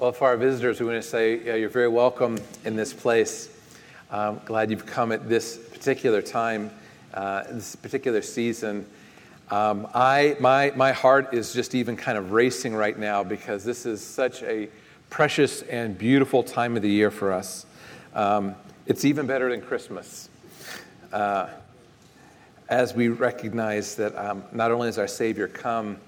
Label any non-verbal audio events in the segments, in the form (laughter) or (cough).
Well, for our visitors, we want to say yeah, you're very welcome in this place. I'm glad you've come at this particular time, uh, this particular season. Um, I, my, my heart is just even kind of racing right now because this is such a precious and beautiful time of the year for us. Um, it's even better than Christmas. Uh, as we recognize that um, not only has our Savior come,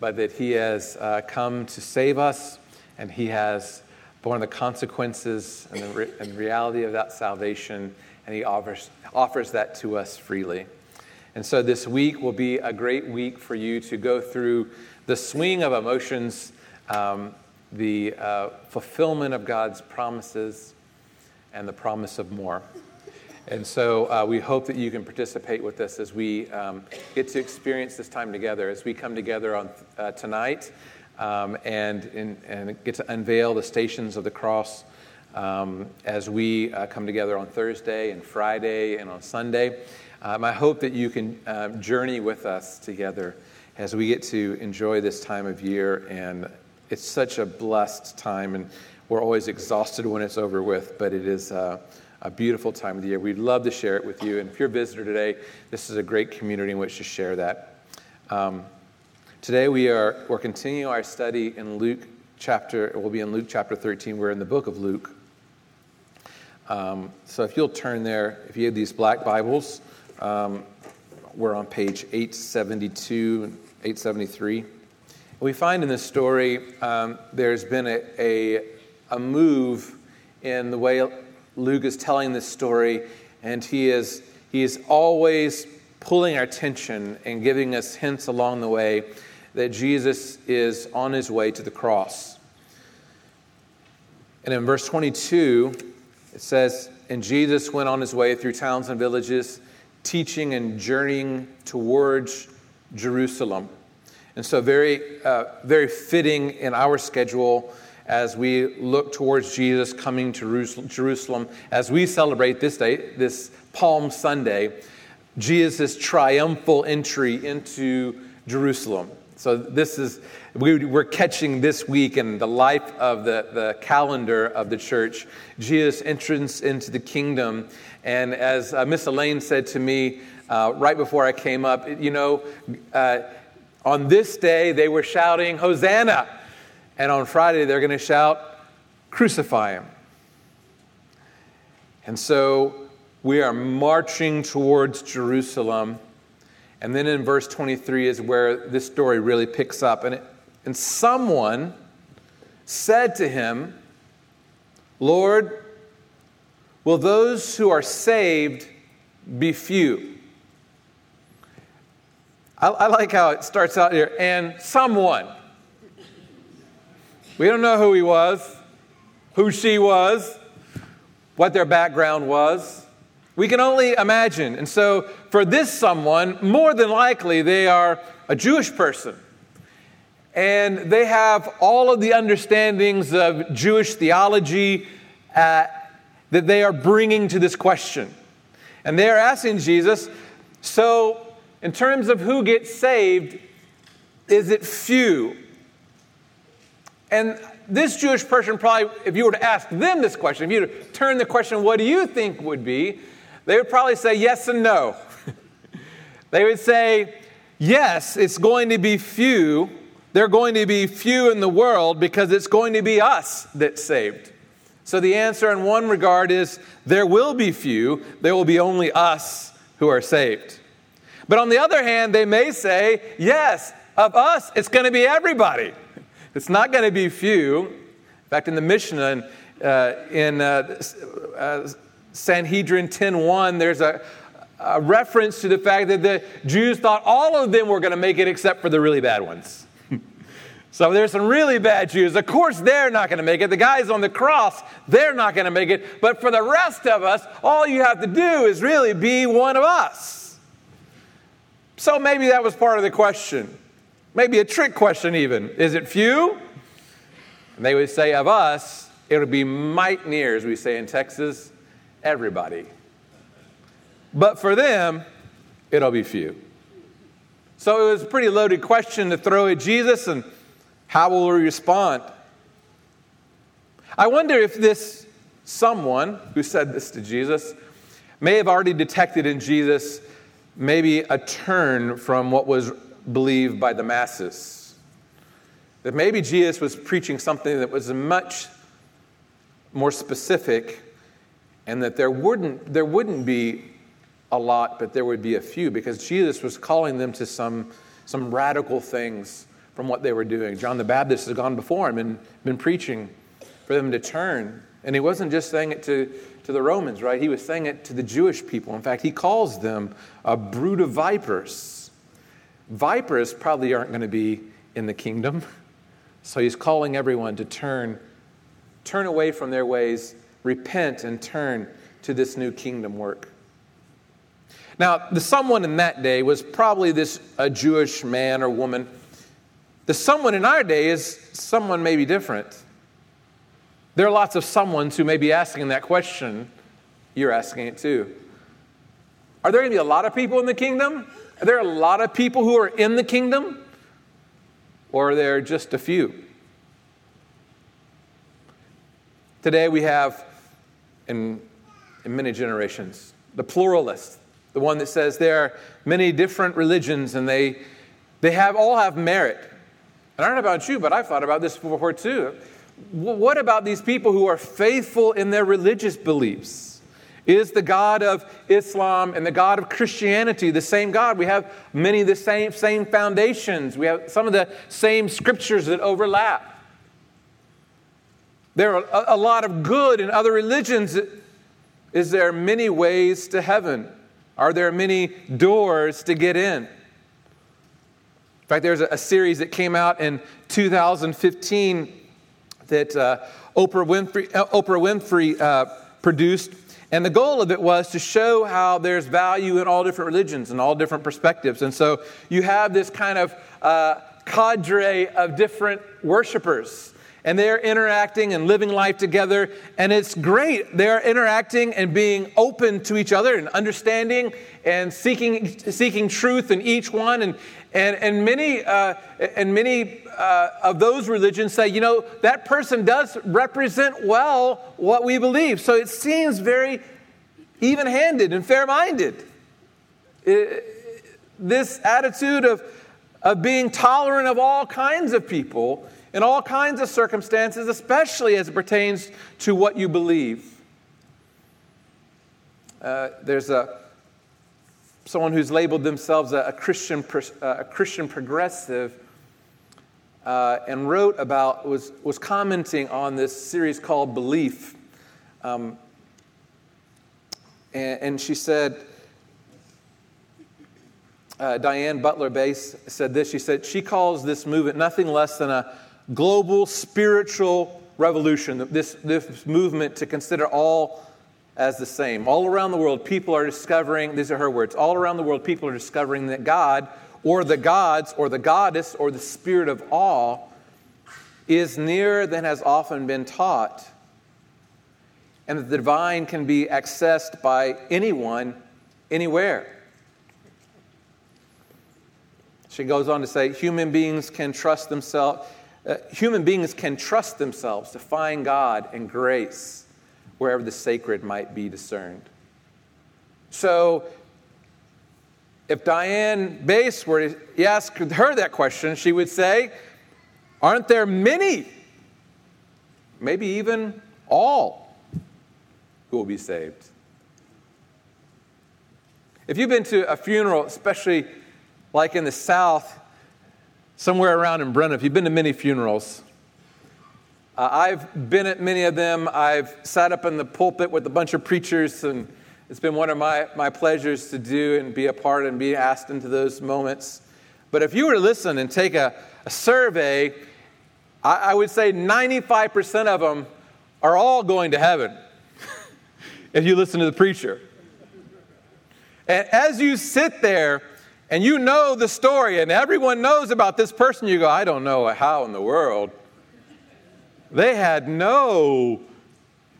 but that He has uh, come to save us and he has borne the consequences and the re- and reality of that salvation, and he offers, offers that to us freely. And so this week will be a great week for you to go through the swing of emotions, um, the uh, fulfillment of God's promises, and the promise of more. And so uh, we hope that you can participate with us as we um, get to experience this time together, as we come together on uh, tonight um, and, and, and, get to unveil the stations of the cross um, as we uh, come together on Thursday and Friday and on Sunday. Um, I hope that you can uh, journey with us together as we get to enjoy this time of year. And it's such a blessed time, and we're always exhausted when it's over with, but it is. Uh, a beautiful time of the year. We'd love to share it with you. And if you're a visitor today, this is a great community in which to share that. Um, Today we are we're continuing our study in Luke chapter. We'll be in Luke chapter 13. We're in the book of Luke. Um, so if you'll turn there, if you have these black Bibles, um, we're on page 872 and 873. We find in this story um, there's been a, a, a move in the way Luke is telling this story, and he is he is always pulling our attention and giving us hints along the way that Jesus is on his way to the cross. And in verse 22, it says, And Jesus went on his way through towns and villages, teaching and journeying towards Jerusalem. And so, very, uh, very fitting in our schedule as we look towards Jesus coming to Jerusalem, as we celebrate this day, this Palm Sunday, Jesus' triumphal entry into Jerusalem. So this is, we, are catching this week in the life of the, the calendar of the church, Jesus' entrance into the kingdom. And as uh, Miss Elaine said to me uh, right before I came up, you know, uh, on this day they were shouting, Hosanna. And on Friday they're going to shout, Crucify him. And so we are marching towards Jerusalem and then in verse 23 is where this story really picks up. And, it, and someone said to him, Lord, will those who are saved be few? I, I like how it starts out here, and someone. We don't know who he was, who she was, what their background was. We can only imagine. And so, for this someone, more than likely they are a Jewish person. And they have all of the understandings of Jewish theology uh, that they are bringing to this question. And they are asking Jesus, so in terms of who gets saved, is it few? And this Jewish person probably, if you were to ask them this question, if you were to turn the question, what do you think would be? They would probably say yes and no. (laughs) they would say, yes, it's going to be few. They're going to be few in the world because it's going to be us that's saved. So the answer in one regard is there will be few, there will be only us who are saved. But on the other hand, they may say, yes, of us, it's going to be everybody. (laughs) It's not going to be few. In fact, in the Mishnah, uh, in uh, uh, Sanhedrin 10:1, there's a, a reference to the fact that the Jews thought all of them were going to make it except for the really bad ones. (laughs) so there's some really bad Jews. Of course, they're not going to make it. The guys on the cross, they're not going to make it. But for the rest of us, all you have to do is really be one of us. So maybe that was part of the question. Maybe a trick question, even. Is it few? And they would say, of us, it would be might near, as we say in Texas, everybody. But for them, it'll be few. So it was a pretty loaded question to throw at Jesus, and how will we respond? I wonder if this someone who said this to Jesus may have already detected in Jesus maybe a turn from what was believed by the masses. That maybe Jesus was preaching something that was much more specific and that there wouldn't, there wouldn't be a lot, but there would be a few because Jesus was calling them to some, some radical things from what they were doing. John the Baptist has gone before him and been preaching for them to turn. And he wasn't just saying it to, to the Romans, right? He was saying it to the Jewish people. In fact, he calls them a brood of vipers. Vipers probably aren't going to be in the kingdom. (laughs) So he's calling everyone to turn, turn away from their ways, repent, and turn to this new kingdom work. Now, the someone in that day was probably this a Jewish man or woman. The someone in our day is someone maybe different. There are lots of someones who may be asking that question. You're asking it too. Are there going to be a lot of people in the kingdom? Are there a lot of people who are in the kingdom? Or are there just a few? Today we have, in, in many generations, the pluralist, the one that says there are many different religions and they, they have, all have merit. And I don't know about you, but I've thought about this before too. What about these people who are faithful in their religious beliefs? Is the God of Islam and the God of Christianity the same God? We have many of the same, same foundations. We have some of the same scriptures that overlap. There are a, lot of good in other religions. Is there many ways to heaven? Are there many doors to get in? In fact, there's a, a series that came out in 2015 that uh, Oprah Winfrey, uh, Oprah Winfrey uh, produced. And the goal of it was to show how there's value in all different religions and all different perspectives. And so you have this kind of uh, cadre of different worshipers and they're interacting and living life together, and it's great. They're interacting and being open to each other and understanding and seeking, seeking truth in each one. And, and, and many, uh, and many uh, of those religions say, you know, that person does represent well what we believe. So it seems very even handed and fair minded. This attitude of, of being tolerant of all kinds of people in all kinds of circumstances, especially as it pertains to what you believe. Uh, there's a someone who's labeled themselves a, a Christian, uh, a Christian progressive, uh, and wrote about was was commenting on this series called Belief, um, and, and, she said. Uh, Diane Butler Bass said this. She said, She calls this movement nothing less than a global spiritual revolution, this, this movement to consider all as the same. All around the world, people are discovering, these are her words, all around the world, people are discovering that God, or the gods, or the goddess, or the spirit of awe is nearer than has often been taught, and that the divine can be accessed by anyone, anywhere. She goes on to say human beings can trust themselves uh, human beings can trust themselves to find God and grace wherever the sacred might be discerned. So, if Diane Bass were to ask her that question, she would say, Aren't there many, maybe even all, who will be saved? If you've been to a funeral, especially like in the South, somewhere around in Brenham. If you've been to many funerals, uh, I've been at many of them. I've sat up in the pulpit with a bunch of preachers, and it's been one of my, my pleasures to do and be a part and be asked into those moments. But if you were to listen and take a, a survey, I, I would say 95% of them are all going to heaven (laughs) if you listen to the preacher. And as you sit there, and you know the story, and everyone knows about this person, you go, I don't know how in the world. They had no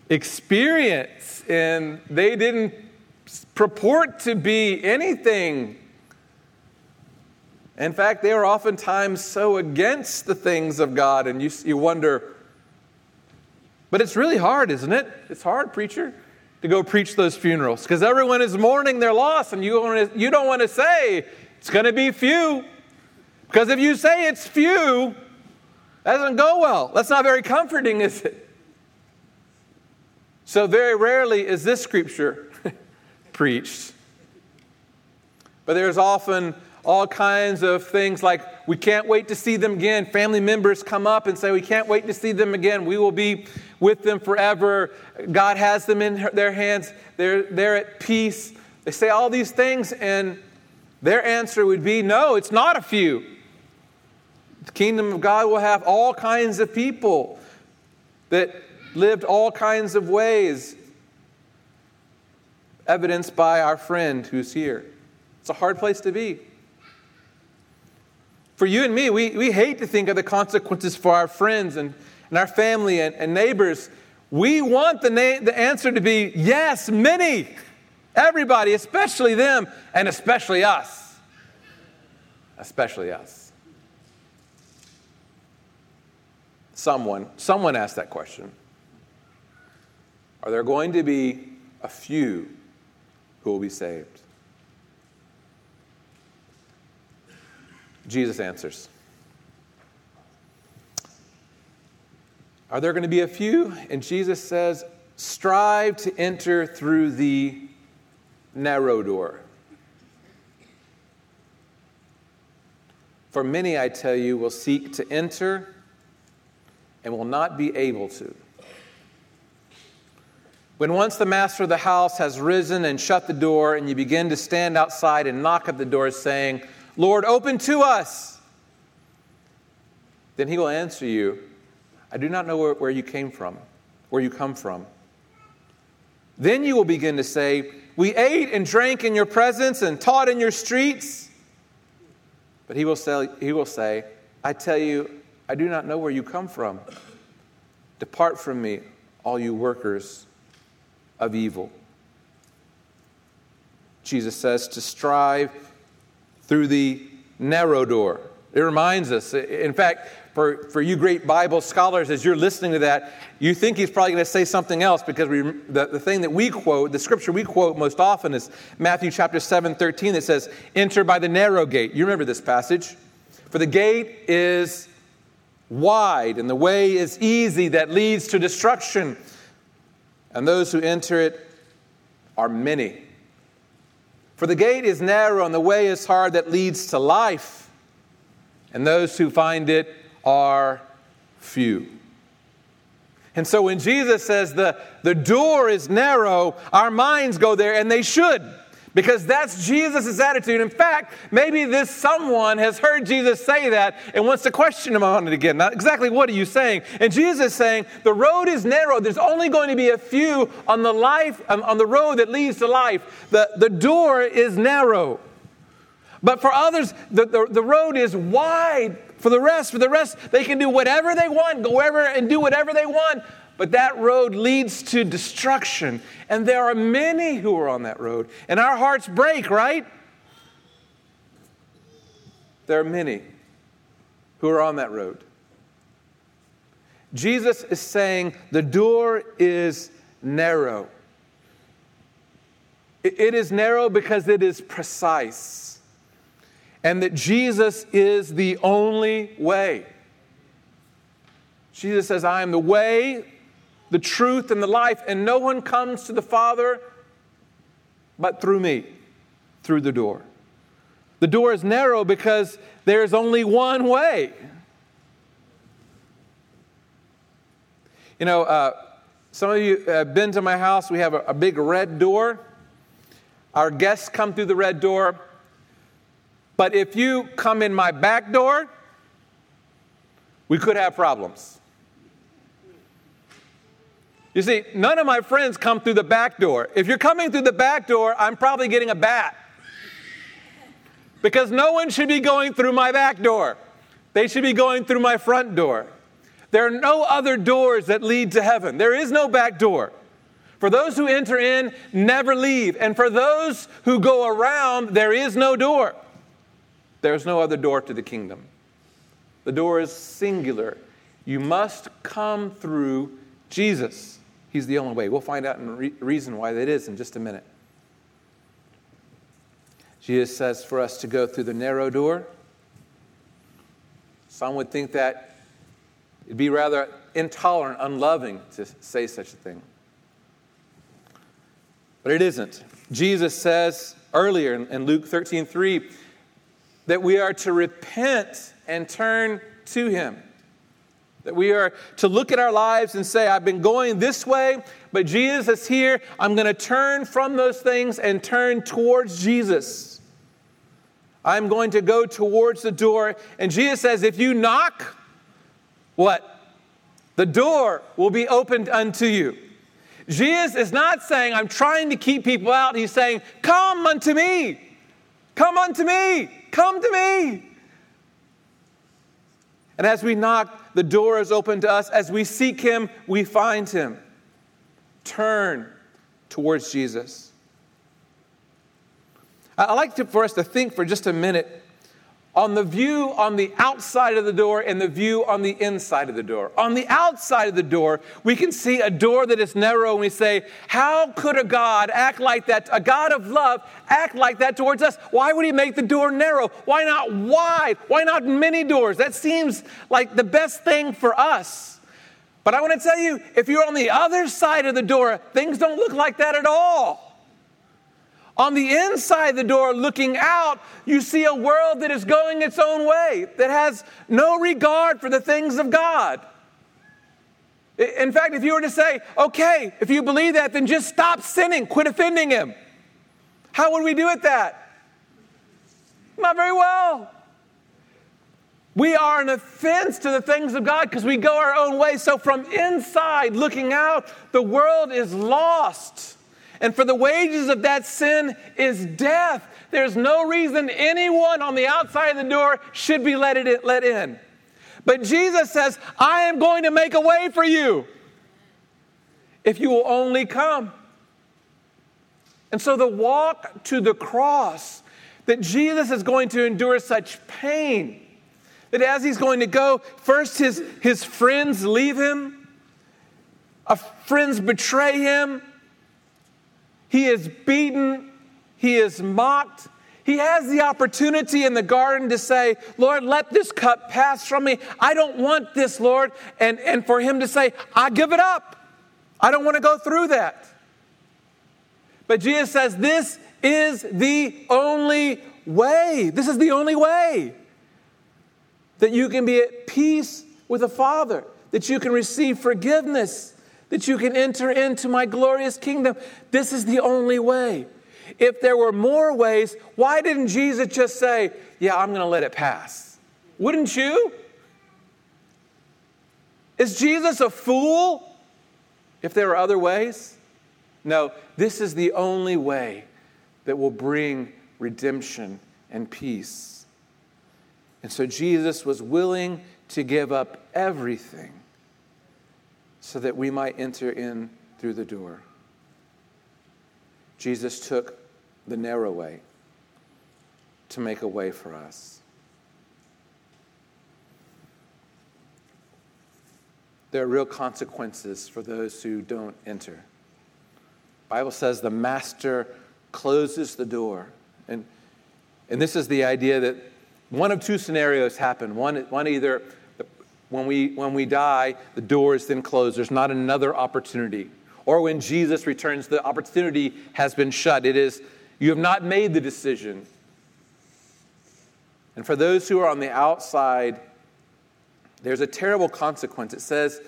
experience, and they didn't purport to be anything. In fact, they were oftentimes so against the things of God, and you, you wonder, But it's really hard, isn't it? It's hard, preacher, to go preach those funerals because everyone is mourning their loss, and you, wanna, you don't want to say it's going to be few. Because if you say it's few, that doesn't go well. That's not very comforting, is it? So, very rarely is this scripture (laughs) preached. But there's often all kinds of things like we can't wait to see them again. Family members come up and say, We can't wait to see them again. We will be with them forever. God has them in their hands. They're, they're at peace. They say all these things, and their answer would be, No, it's not a few. The kingdom of God will have all kinds of people that lived all kinds of ways, evidenced by our friend who's here. It's a hard place to be. For you and me, we, we hate to think of the consequences for our friends and, and our family and, and neighbors. We want the, na- the answer to be yes, many, everybody, especially them, and especially us. Especially us. Someone, someone asked that question. Are there going to be a few who will be saved? Jesus answers. Are there going to be a few? And Jesus says, Strive to enter through the narrow door. For many, I tell you, will seek to enter and will not be able to. When once the master of the house has risen and shut the door, and you begin to stand outside and knock at the door, saying, Lord, open to us, then he will answer you, I do not know where, where you came from, where you come from. Then you will begin to say, We ate and drank in your presence and taught in your streets. But he will say, he will say I tell you, I do not know where you come from. Depart from me, all you workers of evil. Jesus says to strive through the narrow door. It reminds us, in fact, for, for you great Bible scholars, as you're listening to that, you think he's probably going to say something else because we, the, the thing that we quote, the scripture we quote most often is Matthew chapter 7, 13, that says, Enter by the narrow gate. You remember this passage. For the gate is wide, and the way is easy that leads to destruction, and those who enter it are many. For the gate is narrow, and the way is hard that leads to life, and those who find it are few. And so when Jesus says the, the door is narrow, our minds go there, and they should because that's Jesus' attitude. In fact, maybe this someone has heard Jesus say that and wants to question him on it again. Not exactly what are you saying? And Jesus is saying, the road is narrow. There's only going to be a few on the life, um, on the road that leads to life. The, the door is narrow. But for others, the, the, the road is wide. For the rest, for the rest, they can do whatever they want, go wherever and do whatever they want. But that road leads to destruction. And there are many who are on that road. And our hearts break, right? There are many who are on that road. Jesus is saying the door is narrow. It is narrow because it is precise, and that Jesus is the only way. Jesus says, I am the way, the truth, and the life, and no one comes to the Father but through me, through the door. The door is narrow because there is only one way. You know, uh, some of you have been to my house. We have a, a big red door. Our guests come through the red door. But if you come in my back door, we could have problems. You see, none of my friends come through the back door. If you're coming through the back door, I'm probably getting a bat. Because no one should be going through my back door. They should be going through my front door. There are no other doors that lead to heaven. There is no back door. For those who enter in, never leave. And for those who go around, there is no door. There's no other door to the kingdom. The door is singular. You must come through Jesus. He's the only way. We'll find out and re- reason why that is in just a minute. Jesus says for us to go through the narrow door. Some would think that it'd be rather intolerant, unloving to say such a thing. But it isn't. Jesus says earlier in Luke 13 3 that we are to repent and turn to Him. That we are to look at our lives and say, I've been going this way, but Jesus is here. I'm going to turn from those things and turn towards Jesus. I'm going to go towards the door. And Jesus says, if you knock, what? The door will be opened unto you. Jesus is not saying, I'm trying to keep people out. He's saying, Come unto me. Come unto me. Come to me. And as we knock, the door is open to us. As we seek Him, we find Him. Turn towards Jesus. I'd like to, for us to think for just a minute on the view on the outside of the door and the view on the inside of the door. On the outside of the door, we can see a door that is narrow and we say, How could a God act like that? A God of love act like that towards us? Why would he make the door narrow? Why not wide? Why not many doors? That seems like the best thing for us. But I want to tell you, if you're on the other side of the door, things don't look like that at all. On the inside the door, looking out, you see a world that is going its own way, that has no regard for the things of God. In fact, if you were to say, okay, if you believe that, then just stop sinning, quit offending Him. How would we do it that? Not very well. We are an offense to the things of God because we go our own way. So, from inside looking out, the world is lost. And for the wages of that sin is death. There's no reason anyone on the outside of the door should be let, it, let in. But Jesus says, I am going to make a way for you if you will only come. And so the walk to the cross, that Jesus is going to endure such pain, that as he's going to go, first his, his friends leave him, friends betray him, he is beaten, he is mocked. He has the opportunity in the garden to say, Lord, let this cup pass from me. I don't want this, Lord. And, and for him to say, I give it up. I don't want to go through that. But Jesus says, This is the only way. This is the only way that you can be at peace with the Father, that you can receive forgiveness that you can enter into my glorious kingdom. This is the only way. If there were more ways, why didn't Jesus just say, Yeah, I'm going to let it pass? Wouldn't you? Is Jesus a fool if there are other ways? No, this is the only way that will bring redemption and peace. And so Jesus was willing to give up everything so that we might enter in through the door. Jesus took the narrow way to make a way for us. There are real consequences for those who don't enter. The Bible says the master closes the door. And, and this is the idea that one of two scenarios happen. One, one either when we, when we die, the door is then closed. There's not another opportunity. Or when Jesus returns, the opportunity has been shut. It is, you have not made the decision. And for those who are on the outside, there's a terrible consequence. It says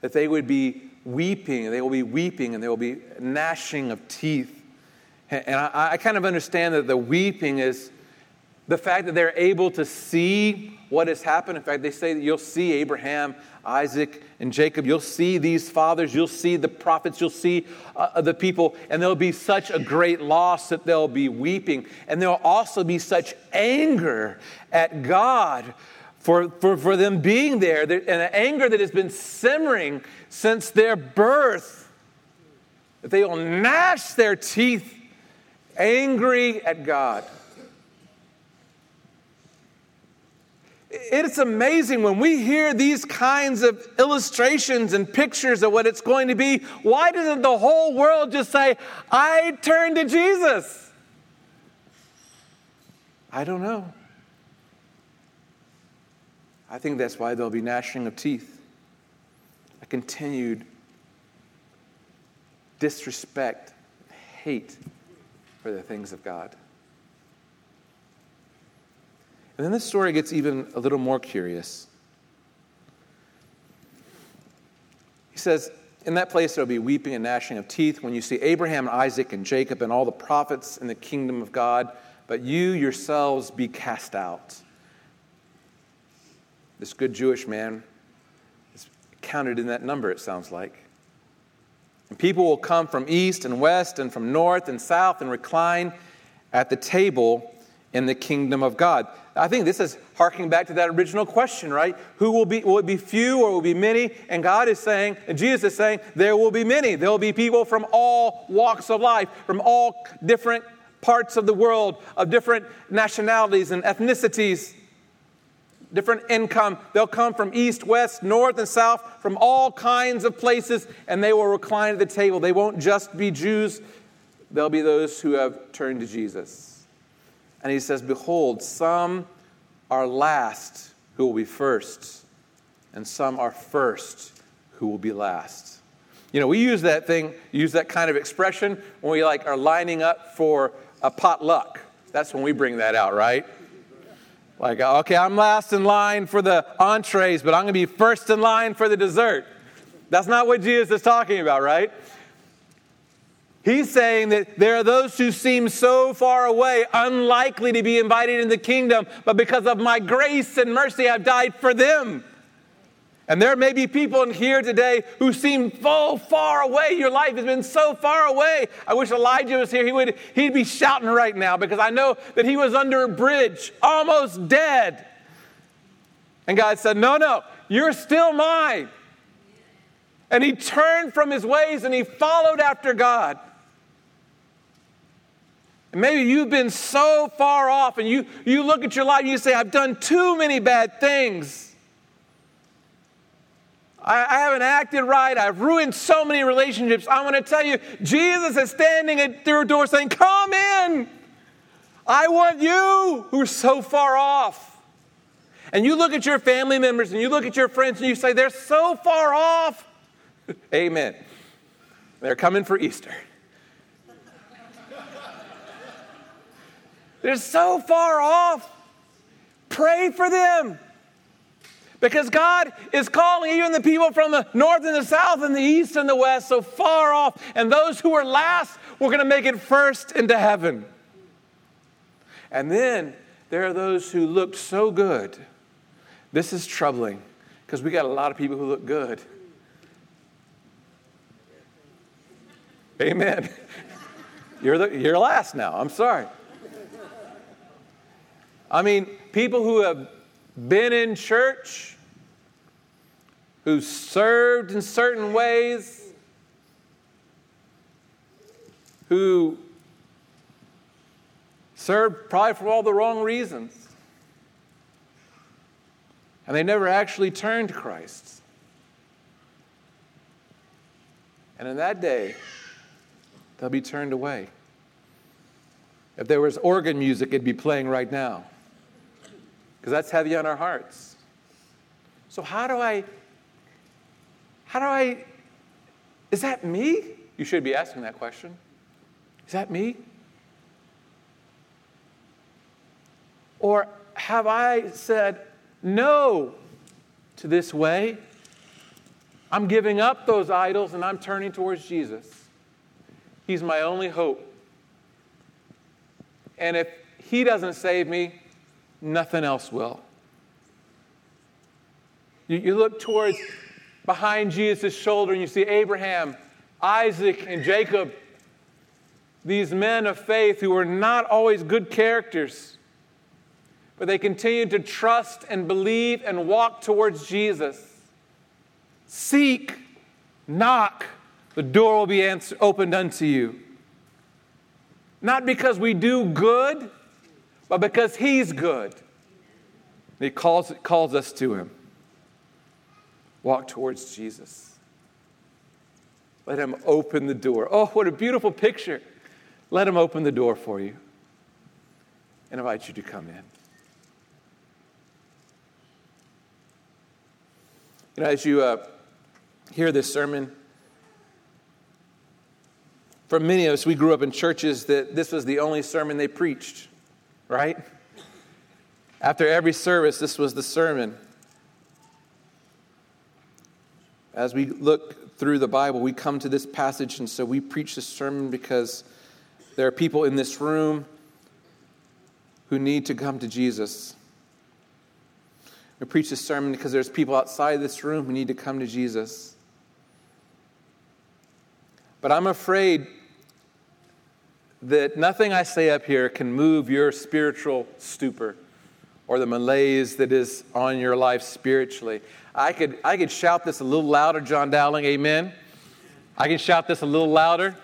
that they would be weeping, and they will be weeping, and they will be gnashing of teeth. And I, I kind of understand that the weeping is the fact that they're able to see what has happened. In fact, they say that you'll see Abraham, Isaac, and Jacob. You'll see these fathers. You'll see the prophets. You'll see uh, the people. And there'll be such a great loss that they'll be weeping. And there'll also be such anger at God for, for, for them being there, and an anger that has been simmering since their birth, that they will gnash their teeth angry at God. It's amazing when we hear these kinds of illustrations and pictures of what it's going to be. Why doesn't the whole world just say, I turn to Jesus? I don't know. I think that's why there'll be gnashing of teeth, a continued disrespect, hate for the things of God. And then this story gets even a little more curious. He says, In that place there will be weeping and gnashing of teeth when you see Abraham and Isaac and Jacob and all the prophets in the kingdom of God, but you yourselves be cast out. This good Jewish man is counted in that number, it sounds like. And people will come from east and west and from north and south and recline at the table in the kingdom of God. I think this is harking back to that original question, right? Who will be, will it be few or will be many? And God is saying, and Jesus is saying, there will be many. There will be people from all walks of life, from all different parts of the world, of different nationalities and ethnicities different income. They'll come from east, west, north, and south, from all kinds of places, and they will recline at the table. They won't just be Jews, they'll be those who have turned to Jesus. And he says, Behold, some are last who will be first, and some are first who will be last. You know, we use that thing, use that kind of expression when we like are lining up for a potluck. That's when we bring that out, right? Like, okay, I'm last in line for the entrees, but I'm going to be first in line for the dessert. That's not what Jesus is talking about, right? He's saying that there are those who seem so far away, unlikely to be invited in the kingdom, but because of my grace and mercy, I've died for them. And there may be people in here today who seem so far away. Your life has been so far away. I wish Elijah was here. He would, he'd be shouting right now because I know that he was under a bridge, almost dead. And God said, No, no, you're still mine. And he turned from his ways and he followed after God. Maybe you've been so far off and you, you look at your life and you say, I've done too many bad things. I, I haven't acted right. I've ruined so many relationships. I want to tell you, Jesus is standing at your door saying, Come in. I want you who are so far off. And you look at your family members and you look at your friends and you say, They're so far off. (laughs) Amen. They're coming for Easter. They're so far off. Pray for them. Because God is calling even the people from the north and the south and the east and the west so far off. And those who are last, we're going to make it first into heaven. And then there are those who looked so good. This is troubling because we got a lot of people who look good. Amen. (laughs) You're, the, you're last now. I'm sorry. I mean, people who have been in church, who served in certain ways, who served probably for all the wrong reasons. And they never actually turned to Christ. And in that day, they'll be turned away. If there was organ music, it'd be playing right now because that's heavy on our hearts. So, how do I, how do I, is that me? You should be asking that question. Is that me? Or have I said no to this way? I'm giving up those idols and I'm turning towards Jesus. He's my only hope. And if He doesn't save me, nothing else will. You, you look towards behind Jesus' shoulder and you see Abraham, Isaac, and Jacob, these men of faith who were not always good characters, but they continued to trust and believe and walk towards Jesus. Seek, knock, the door will be answer, opened unto you. Not because we do good, but because He's good. he calls, calls us to him. Walk towards Jesus. Let him open the door. Oh, what a beautiful picture. Let him open the door for you and invite you to come in. You know, as you uh, hear this sermon, for many of us, we grew up in churches that this was the only sermon they preached, right? After every service, this was the sermon. As we look through the Bible, we come to this passage, and so we preach this sermon because there are people in this room who need to come to Jesus. We preach this sermon because there's people outside this room who need to come to Jesus. But I'm afraid that nothing I say up here can move your spiritual stupor or the malaise that is on your life spiritually. I could, I could shout this a little louder, John Dowling, amen. I can shout this a little louder.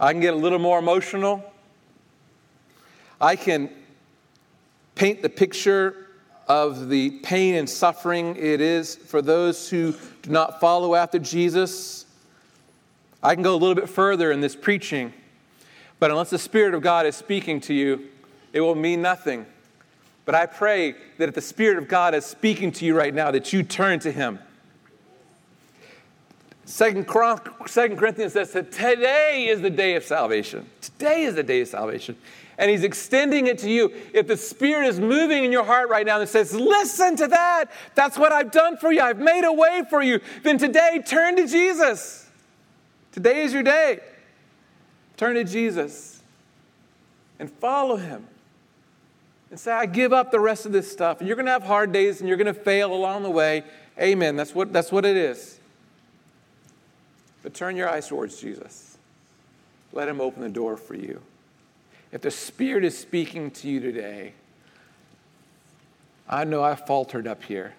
I can get a little more emotional. I can paint the picture of the pain and suffering it is for those who do not follow after Jesus. I can go a little bit further in this preaching, but unless the Spirit of God is speaking to you, it will mean nothing. But I pray that if the Spirit of God is speaking to you right now, that you turn to Him. Second, Corinthians says that today is the day of salvation. Today is the day of salvation. And he's extending it to you. If the Spirit is moving in your heart right now and says, Listen to that, that's what I've done for you, I've made a way for you, then today turn to Jesus. Today is your day. Turn to Jesus and follow him. And say, I give up the rest of this stuff. And you're going to have hard days and you're going to fail along the way. Amen. That's what, that's what it is. But turn your eyes towards Jesus. Let him open the door for you. If the Spirit is speaking to you today, I know I faltered up here.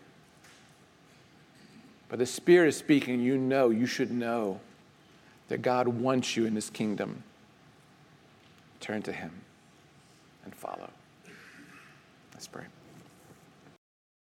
But the Spirit is speaking, you know, you should know that God wants you in His kingdom. Turn to Him and follow. Let's pray.